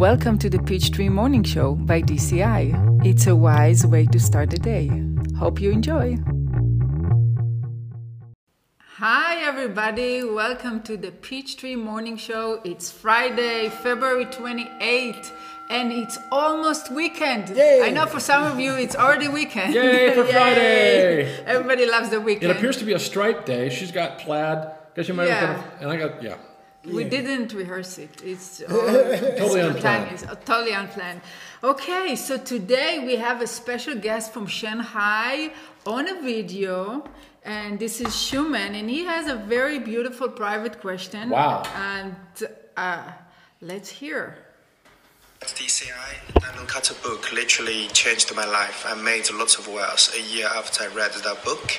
Welcome to the Peachtree Morning Show by DCI. It's a wise way to start the day. Hope you enjoy. Hi, everybody. Welcome to the Peachtree Morning Show. It's Friday, February 28th, and it's almost weekend. Yay. I know for some of you it's already weekend. Yay for Friday. Everybody loves the weekend. It appears to be a stripe day. She's got plaid. Guess you might Yeah. have put a, and I got yeah. We didn't rehearse it. It's Totally spontaneous, unplanned. uh, totally unplanned. Okay, so today we have a special guest from Shanghai on a video, and this is Schumann, and he has a very beautiful private question. Wow. And uh, let's hear. At DCI, Diamond Cutter book literally changed my life. I made lots of wealth a year after I read that book.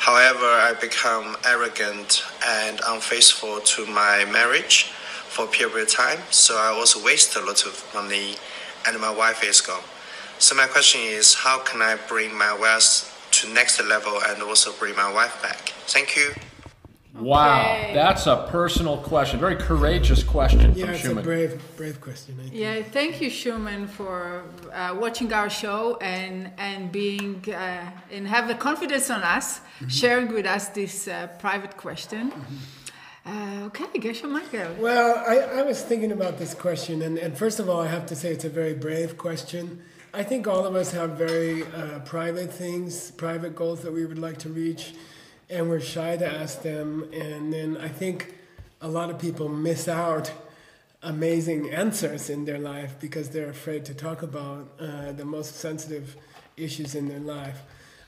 However, I become arrogant and unfaithful to my marriage for a period of time. So I also waste a lot of money and my wife is gone. So my question is, how can I bring my wealth to next level and also bring my wife back? Thank you. Wow, that's a personal question. Very courageous question Yeah, from it's Schumann. a brave, brave question. I think. Yeah, thank you, Schumann, for uh, watching our show and and being uh, and have the confidence on us, sharing with us this uh, private question. Uh, okay, Geshe Michael. Well, I, I was thinking about this question, and, and first of all, I have to say it's a very brave question. I think all of us have very uh, private things, private goals that we would like to reach, and we're shy to ask them. And then I think a lot of people miss out amazing answers in their life because they're afraid to talk about uh, the most sensitive issues in their life.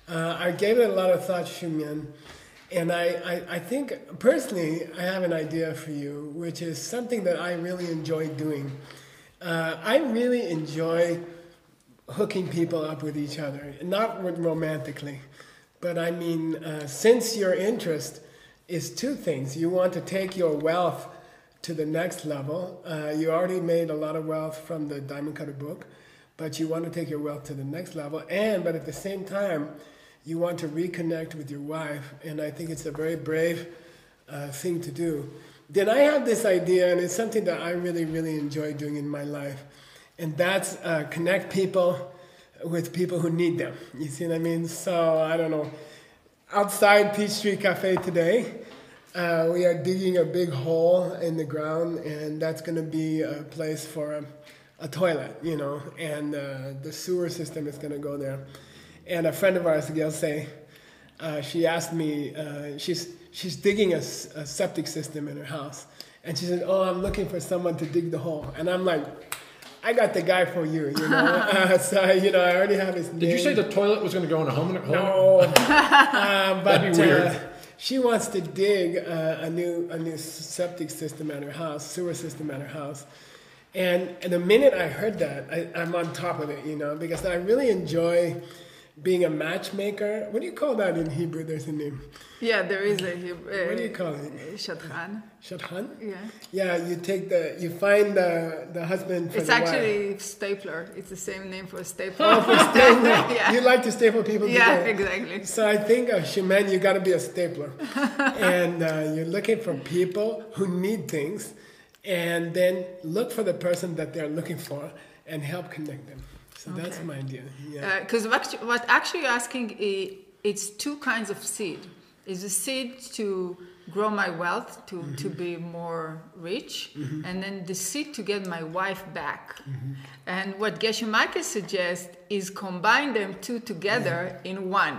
Uh, I gave it a lot of thought, Shumyan, and I, I, I think personally I have an idea for you, which is something that I really enjoy doing. Uh, I really enjoy hooking people up with each other, not romantically, but I mean, uh, since your interest is two things, you want to take your wealth to the next level. Uh, you already made a lot of wealth from the Diamond Cutter book, but you want to take your wealth to the next level, and but at the same time, you want to reconnect with your wife, and I think it's a very brave uh, thing to do. Then I have this idea, and it's something that I really, really enjoy doing in my life, and that's uh, connect people with people who need them. You see what I mean? So I don't know. Outside Peachtree Cafe today, uh, we are digging a big hole in the ground, and that's going to be a place for a, a toilet, you know, and uh, the sewer system is going to go there. And a friend of ours, Gail Say, uh, she asked me, uh, she's, she's digging a septic system in her house. And she said, Oh, I'm looking for someone to dig the hole. And I'm like, I got the guy for you, you know. uh, so, you know, I already have his name. Did you say the toilet was going to go in a home? home? No, uh, but That'd be weird. Uh, she wants to dig uh, a new a new septic system at her house, sewer system at her house. And, and the minute I heard that, I, I'm on top of it, you know, because I really enjoy being a matchmaker. What do you call that in Hebrew? There's a name. Yeah, there is a uh, What do you call it? Shadchan. Shadchan? Yeah. Yeah, you take the, you find the, the husband for It's the wife. actually stapler. It's the same name for a stapler. You like to staple people yeah, together. exactly. So I think, uh, Shaman, you got to be a stapler, and uh, you're looking for people who need things, and then look for the person that they're looking for and help connect them. So that's my idea. Yeah. Uh, because what, what actually you're asking, is it's two kinds of seed. Is a seed to grow my wealth, to, mm-hmm. to be more rich, mm-hmm. and then the seed to get my wife back. Mm-hmm. And what Geshe suggests is combine them two together in one,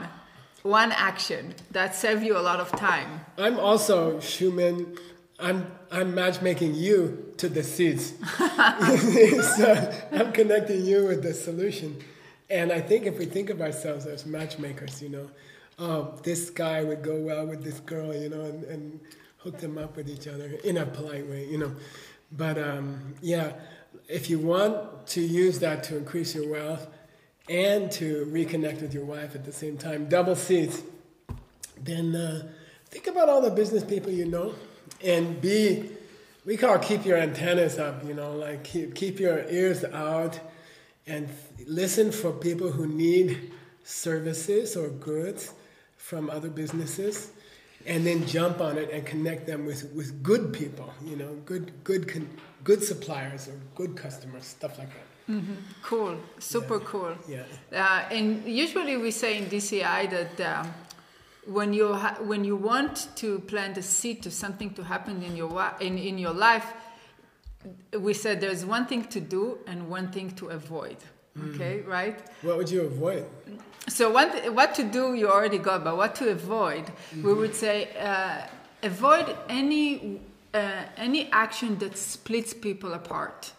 one action that save you a lot of time. I'm also Schumann. I'm I'm matchmaking you to the seeds. so I'm connecting you with the solution. And I think if we think of ourselves as matchmakers, you know, oh, this guy would go well with this girl, you know, and, and hook them up with each other in a polite way, you know. But um, yeah, if you want to use that to increase your wealth and to reconnect with your wife at the same time, double seeds, then uh, think about all the business people you know and be we call keep your antennas up you know like keep, keep your ears out and listen for people who need services or goods from other businesses and then jump on it and connect them with, with good people, you know, good good con- good suppliers or good customers, stuff like that. Cool, super cool. Yeah. Uh, and usually we say in DCI that um, when you ha- when you want to plant a seed to something to happen in your wa- in, in your life, we said there's one thing to do and one thing to avoid. Okay, right? What would you avoid? So one th- what to do you already got, but what to avoid, we would say uh, avoid any uh, any action that splits people apart,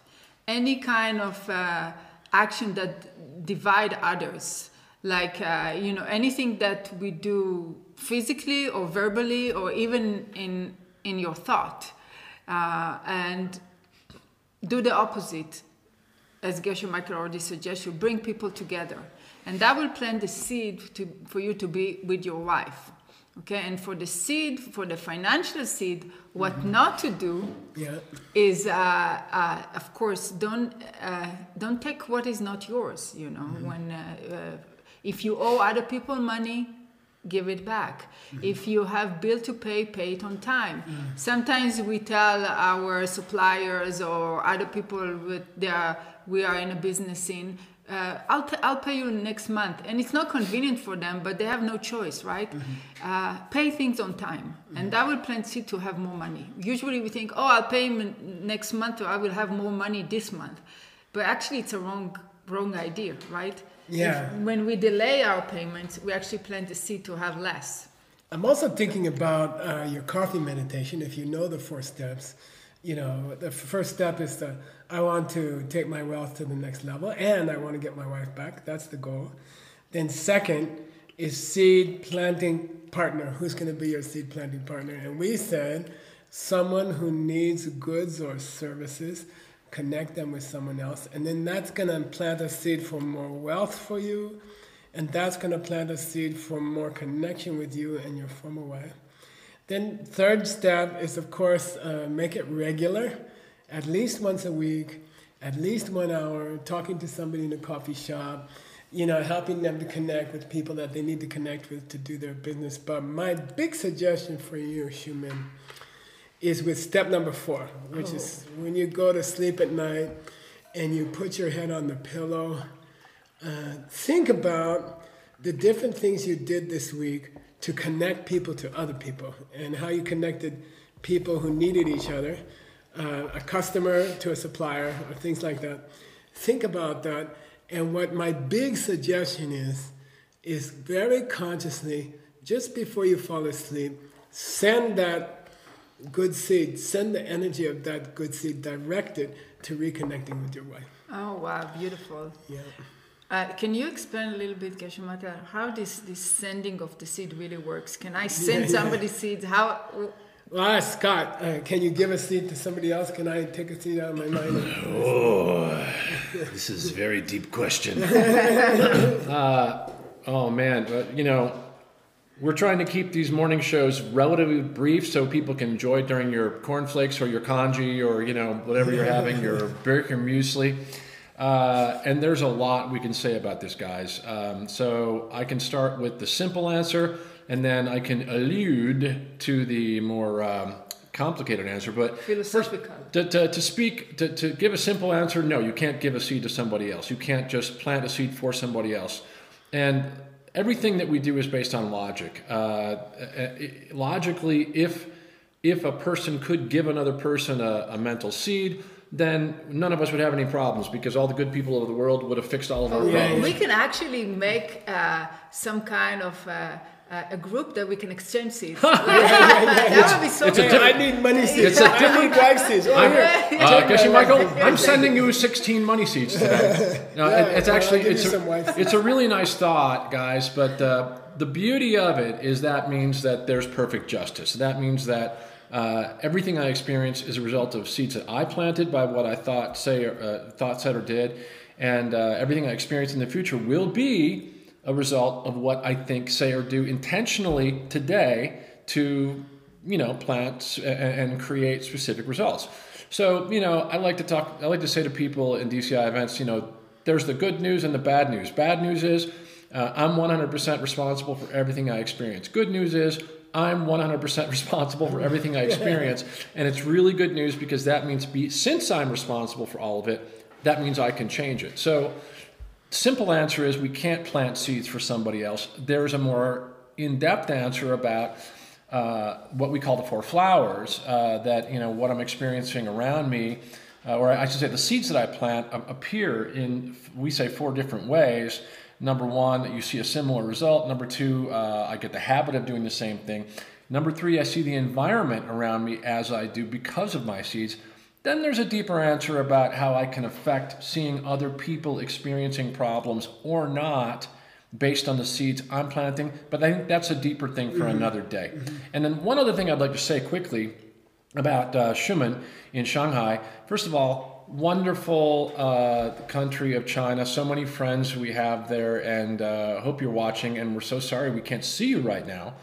any kind of uh, action that divide others, like uh, you know anything that we do physically or verbally or even in in your thought, uh, and do the opposite as Geshe Michael already suggests, you bring people together. And that will plant the seed to, for you to be with your wife. Okay, and for the seed, for the financial seed, what not to do Yeah. is, uh, uh, of course, don't uh, don't take what is not yours. You know, when uh, uh, if you owe other people money, give it back. If you have bill to pay, pay it on time. Sometimes we tell our suppliers or other people with their we are in a business scene. Uh, I'll, t- I'll pay you next month, and it's not convenient for them, but they have no choice, right? Uh, pay things on time, and that will plant seed to have more money. Usually, we think, oh, I'll pay him next month, or I will have more money this month, but actually, it's a wrong wrong idea, right? Yeah. If- when we delay our payments, we actually plant the seed to have less. I'm also thinking about uh, your coffee meditation. If you know the four steps, you know the first step is to I want to take my wealth to the next level, and I want to get my wife back. That's the goal. Then second is seed planting partner. Who's going to be your seed planting partner? And we said someone who needs goods or services. Connect them with someone else, and then that's going to plant a seed for more wealth for you, and that's going to plant a seed for more connection with you and your former wife. Then third step is of course uh, make it regular, at least once a week, at least one hour, talking to somebody in a coffee shop, you know, helping them to connect with people that they need to connect with to do their business. But my big suggestion for you, Shumin, is with step number four, which is when you go to sleep at night and you put your head on the pillow, uh, think about the different things you did this week to connect people to other people and how you connected people who needed each other, uh, a customer to a supplier, or things like that. Think about that. And what my big suggestion is, is very consciously, just before you fall asleep, send that good seed, send the energy of that good seed directed to reconnecting with your wife. Oh wow, beautiful. Yeah. Uh, can you explain a little bit, Keshimata, how this, this sending of the seed really works? Can I send yeah. somebody seeds? How? Well, ask Scott, uh, can you give a seed to somebody else? Can I take a seed out of my mind? Oh, this is a very deep question. Oh man, but you know, we're trying to keep these morning shows relatively brief so people can enjoy it during your cornflakes or your congee or you know whatever you're having, your Bircher muesli. Uh, and there's a lot we can say about this, guys. Um, so I can start with the simple answer, and then I can allude to the more um, complicated answer. But Philosophical. to, to, to speak, to, to give a simple answer, no, you can't give a seed to somebody else. You can't just plant a seed for somebody else. And everything that we do is based on logic. Uh, uh, logically, if if a person could give another person a, a mental seed, then none of us would have any problems because all the good people of the world would have fixed all of our yeah, problems. We can actually make uh, some kind of uh, uh, a group that we can exchange seeds. that would be so it's a good. different- I need money seeds. It's a I need wife seeds. Oh, I'm, here. uh, Geshe Michael, I'm sending you 16 money seats today. No, Yeah, it- it's well, actually it's a, some wife seats. it's a really nice thought, guys. But uh, the beauty of it is that means that there's perfect justice. That means that uh, everything I experience is a result of seeds that I planted by what I thought, say, or, uh, thought, said, or did, and uh, everything I experience in the future will be a result of what I think, say, or do intentionally today to, you know, plant and, create specific results. So, you know, I like to talk. I like to say to people in DCI events, you know, there's the good news and the bad news. Bad news is uh, I'm 100% responsible for everything I experience. Good news is I'm 100% responsible for everything I experience. and it's really good news because that means be, since I'm responsible for all of it, that means I can change it. So, simple answer is we can't plant seeds for somebody else. There's a more in depth answer about uh, what we call the four flowers, uh, that, you know, what I'm experiencing around me. Uh, or I should say, the seeds that I plant appear in, we say, four different ways. Number one, you see a similar result. Number two, uh, I get the habit of doing the same thing. Number three, I see the environment around me as I do because of my seeds. Then there's a deeper answer about how I can affect seeing other people experiencing problems or not based on the seeds I'm planting. But I think that's a deeper thing for mm-hmm. another day. Mm-hmm. And then one other thing I'd like to say quickly about uh, Xiumen in Shanghai. First of all, wonderful uh, country of China. So many friends we have there, and uh, hope you're watching. And we're so sorry we can't see you right now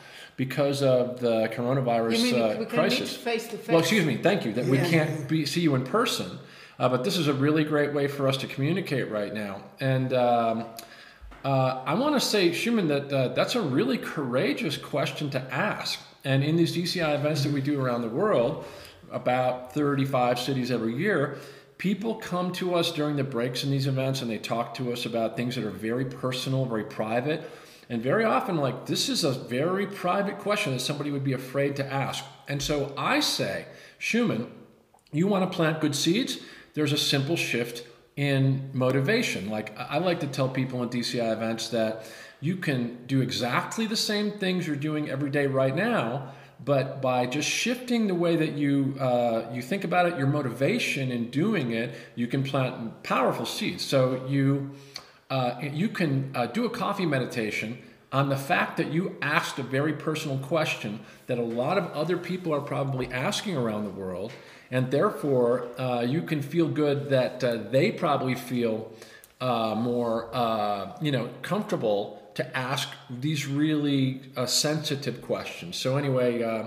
because of the coronavirus uh, crisis. face to face. Well, excuse me. Thank you that yeah. we can't be, see you in person. Uh, but this is a really great way for us to communicate right now. And um, uh, I want to say, Xiumen, that uh, that's a really courageous question to ask. And in these DCI events that we do around the world, about 35 cities every year, people come to us during the breaks in these events and they talk to us about things that are very personal, very private. And very often, like, this is a very private question that somebody would be afraid to ask. And so I say, Xiumen, you want to plant good seeds? There's a simple shift in motivation. Like, I like to tell people in DCI events that you can do exactly the same things you're doing every day right now but by just shifting the way that you uh, you think about it, your motivation in doing it, you can plant powerful seeds. So you uh, you can uh, do a coffee meditation on the fact that you asked a very personal question that a lot of other people are probably asking around the world, and therefore uh, you can feel good that uh, they probably feel uh, more you know comfortable to ask these really uh, sensitive questions. So anyway, uh,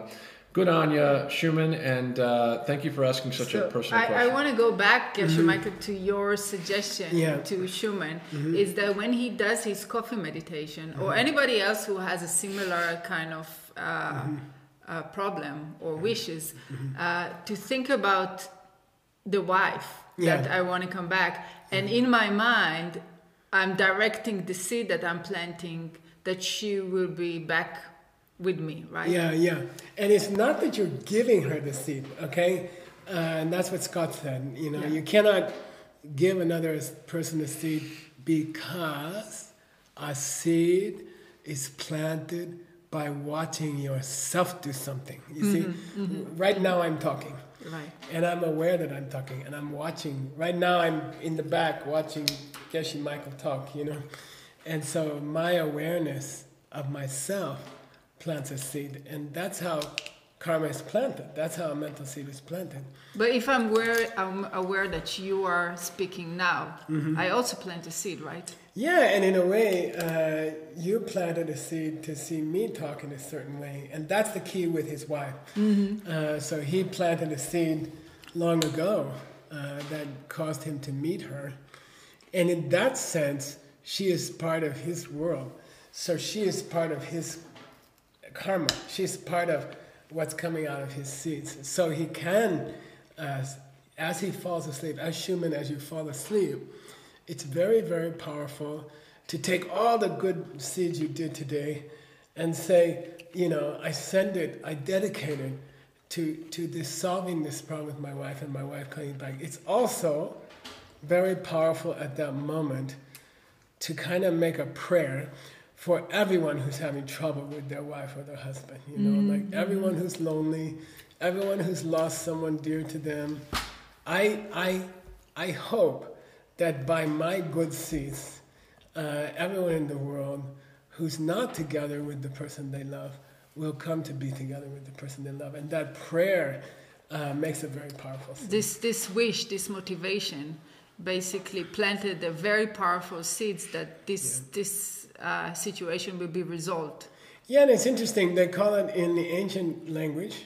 good on you, Xiumen, and uh, thank you for asking such so a personal I, question. I want to go back, mm-hmm. Michael, to your suggestion yeah. to Schumann mm-hmm. is that when he does his coffee meditation, mm-hmm. or anybody else who has a similar kind of uh, mm-hmm. uh, problem or wishes, mm-hmm. uh, to think about the wife yeah. that I want to come back. And in my mind, I'm directing the seed that I'm planting that she will be back with me, right? Yeah, yeah. And it's not that you're giving her the seed, okay? Uh, and that's what Scott said. You know, yeah. you cannot give another person a seed because a seed is planted by watching yourself do something. You mm-hmm, see, mm-hmm. right now I'm talking. Right. And I'm aware that I'm talking and I'm watching. Right now I'm in the back watching Geshe Michael talk, you know. And so my awareness of myself plants a seed. And that's how karma is planted. That's how a mental seed is planted. But if I'm aware, I'm aware that you are speaking now, mm-hmm. I also plant a seed, right? Yeah, and in a way, uh, you planted a seed to see me talk in a certain way, and that's the key with his wife. Mm-hmm. Uh, so he planted a seed long ago uh, that caused him to meet her, and in that sense, she is part of his world. So she is part of his karma. She's part of what's coming out of his seeds. So he can, as as he falls asleep, as Xiumen, as you fall asleep it's very, very powerful to take all the good seeds you did today and say, you know, I send it, I dedicate it to, to this solving this problem with my wife and my wife coming back. It's also very powerful at that moment to kind of make a prayer for everyone who's having trouble with their wife or their husband. You know, mm-hmm. like everyone who's lonely, everyone who's lost someone dear to them. I, I, I hope that by my good seeds, uh, everyone in the world who's not together with the person they love will come to be together with the person they love. And that prayer uh, makes a very powerful. This, this wish, this motivation, basically planted the very powerful seeds that this, yeah. this uh, situation will be resolved. Yeah, and it's interesting. They call it in the ancient language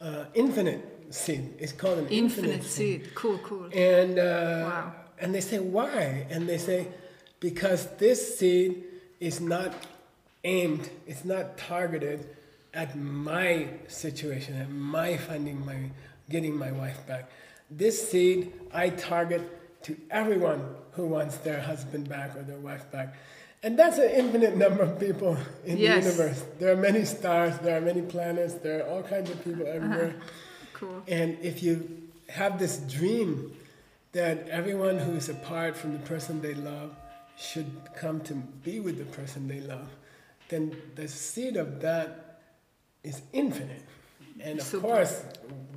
uh, infinite seed. It's called an infinite, infinite seed. seed. Cool, cool. And uh, wow and they say, why? And they say, because this seed is not aimed, it's not targeted at my situation, at my finding my getting my wife back. This seed I target to everyone who wants their husband back or their wife back. And that's an infinite number of people in Yes. the universe. There are many stars, there are many planets, there are all kinds of people everywhere. Uh-huh. Cool. And if you have this dream that everyone who is apart from the person they love should come to be with the person they love, then the seed of that is infinite. And of Super. course,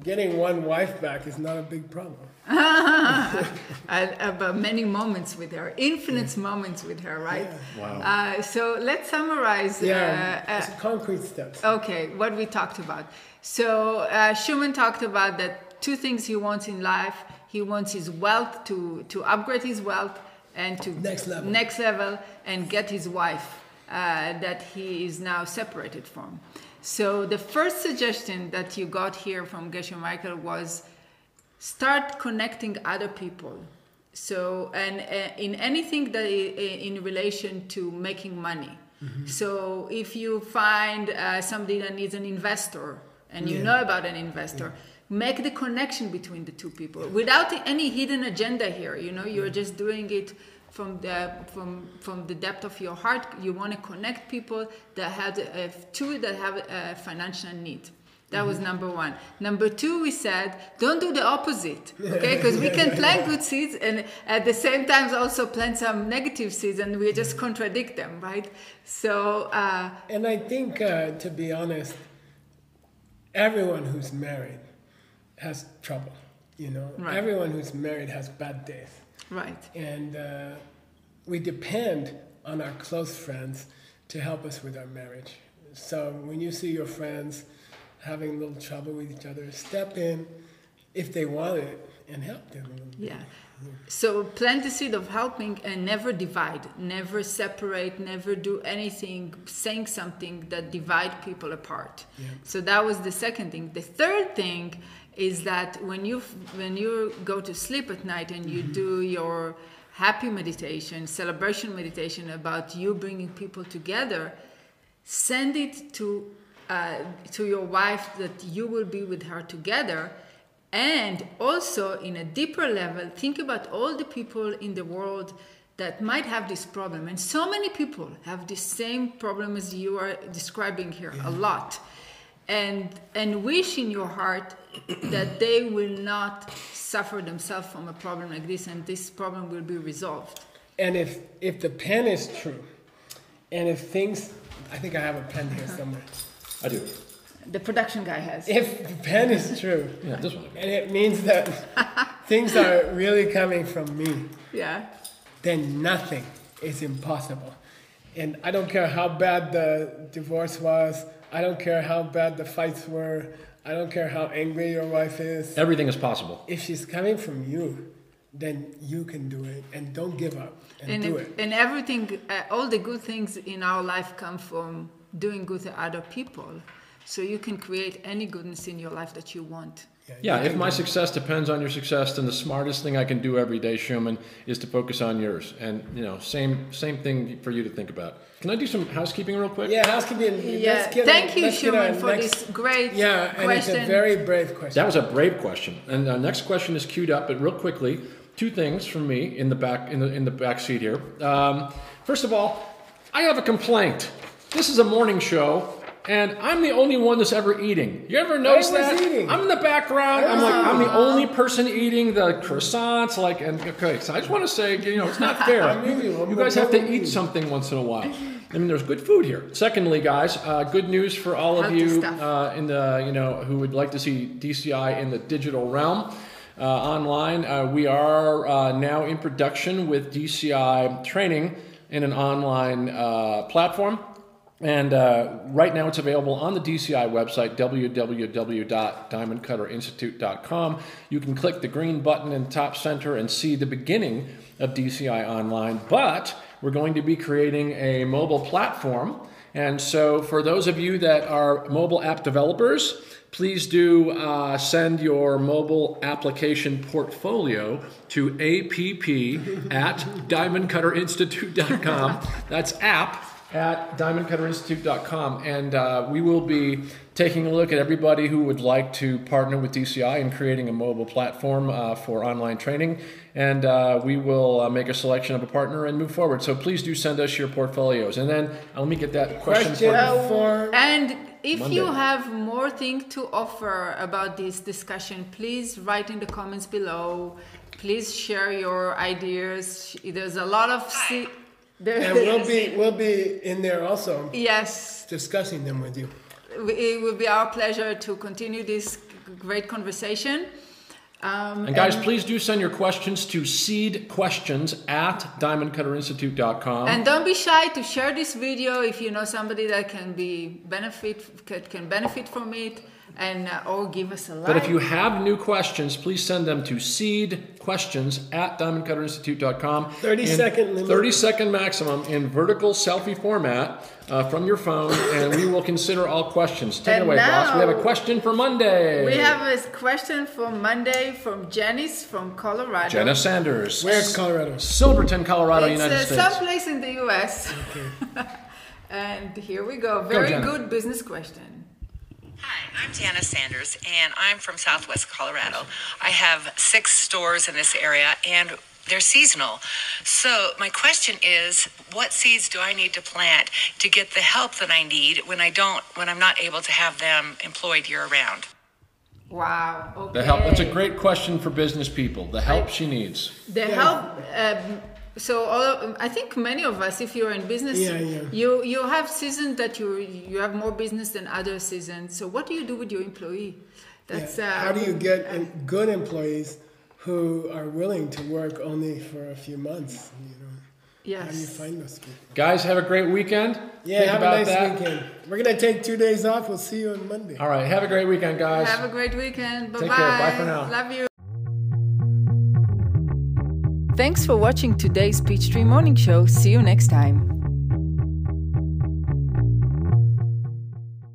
getting one wife back is not a big problem. About many moments with her, infinite moments with her, right? Wow. Uh, so let's summarize. Yeah, uh, uh, concrete steps. Okay, what we talked about. So uh, Schumann talked about that two things he wants in life. He wants his wealth to to upgrade his wealth and to Next level. next level and get his wife uh, that he is now separated from. So the first suggestion that you got here from Geshe Michael was start connecting other people. So and uh, in anything that i- in relation to making money. So if you find uh, somebody that needs an investor and you Yeah. know about an investor make the connection between the two people without any hidden agenda here. You know you're just doing it from the from from the depth of your heart. You want to connect people that have uh, two that have a financial need that was number one. Number two, we said, don't do the opposite, okay? Because we can plant good seeds and at the same time also plant some negative seeds and we just contradict them, right? So, uh, And I think, uh, to be honest, everyone who's married has trouble. You know, Right. everyone who's married has bad days. right. and uh, we depend on our close friends to help us with our marriage. So when you see your friends having a little trouble with each other, step in if they want it and help them. a little bit. Yeah. So plant the seed of helping and never divide, never separate, never do anything, saying something that divide people apart. Yeah. So that was the second thing. The third thing is that when you when you go to sleep at night and you mm-hmm. do your happy meditation, celebration meditation about you bringing people together, send it to uh, to your wife that you will be with her together. And also in a deeper level think about all the people in the world that might have this problem. And so many people have the same problem as you are describing here a lot. And and wish in your heart that they will not suffer themselves from a problem like this and this problem will be resolved. And if if the pen is true, and if things, I think I have a pen here somewhere. I do. the production guy has If the pen is true, Yeah, this one. and it means that things are really coming from me, yeah then nothing is impossible. And I don't care how bad the divorce was, I don't care how bad the fights were, I don't care how angry your wife is. Everything is possible. If she's coming from you, then you can do it and don't give up and, and, do if- it. and everything uh, all the good things in our life come from doing good to other people so you can create any goodness in your life that you want Yeah, you if my do success depends on your success, then the smartest thing I can do every day, Schumann, is to focus on yours. And you know, same same thing for you to think about. Can I do some housekeeping real quick? Yeah, housekeeping. yeah get thank a- you let's get a Schumann for next- this great Yeah, and question it's a very brave question. That was a brave question. And the next question is queued up, but real quickly, two things from me in the back in the in the back seat here. Um, first of all, I have a complaint. This is a morning show. And I'm the only one that's ever eating. You ever notice that? eating. I'm in the background. I'm like I'm the only person eating the croissants. Like, and okay, so I just want to say, you know, it's not fair. I'm you. I'm You guys have to eat one. something once in a while. I mean, there's good food here. Secondly, guys, uh, good news for all of you uh, in the you know who would like to see DCI in the digital realm uh, online. Uh, we are uh, now in production with DCI training in an online uh, platform. And uh, right now it's available on the DCI website, www.diamondcutterinstitute.com. You can click the green button in top center and see the beginning of DCI Online. But we're going to be creating a mobile platform. And so for those of you that are mobile app developers, please do uh, send your mobile application portfolio to app at diamondcutterinstitute.com. That's app at diamondcutterinstitute.com. And uh, we will be taking a look at everybody who would like to partner with DCI in creating a mobile platform uh, for online training. And uh, we will uh, make a selection of a partner and move forward. So please do send us your portfolios. And then uh, let me get that question, Question for for And if you have more things to offer about this discussion, please write in the comments below. Please share your ideas. There's a lot of se- there, and we'll be we'll be in there also yes. discussing them with you. It will be our pleasure to continue this great conversation. Um, And guys, please do send your questions to seedquestions at diamondcutterinstitute.com. And don't be shy to share this video if you know somebody that can be benefit can- can benefit from it, and uh, or give us a like. But if you have new questions, please send them to seedquestions at diamondcutterinstitute.com. 30 In second limit. 30 second maximum in vertical selfie format uh, from your phone, and we will consider all questions. Take it And away, boss. We have a question for Monday. we have a question for Monday from Janice from Colorado. Jenna Sanders. Where's Colorado? Silverton, Colorado, it's United uh, States. someplace in the U.S. Okay. and here we go. Very Jenna. good business question. Hi, I'm Janice Sanders, and I'm from Southwest Colorado. I have six stores in this area, and they're seasonal. So, my question is what seeds do I need to plant to get the help that I need when I don't, when I'm not able to have them employed year round? Wow. Okay. The help. That's a great question for business people. The help she needs. The help. Um, so all of, I think many of us, if you're in business, Yeah, yeah. you you have seasons that you you have more business than other seasons. So what do you do with your employee? That's Yeah. uh, How do you get em- good employees who are willing to work only for a few months? You know, how do you yes. find those people? Guys, have a great weekend. Yeah, Think have a nice that. weekend. We're gonna take two days off. We'll see you on Monday. All right, have a great weekend, guys. Have a great weekend. Bye Take bye. care. Bye for now. Love you. Thanks for watching today's Peachtree Morning Show. See you next time.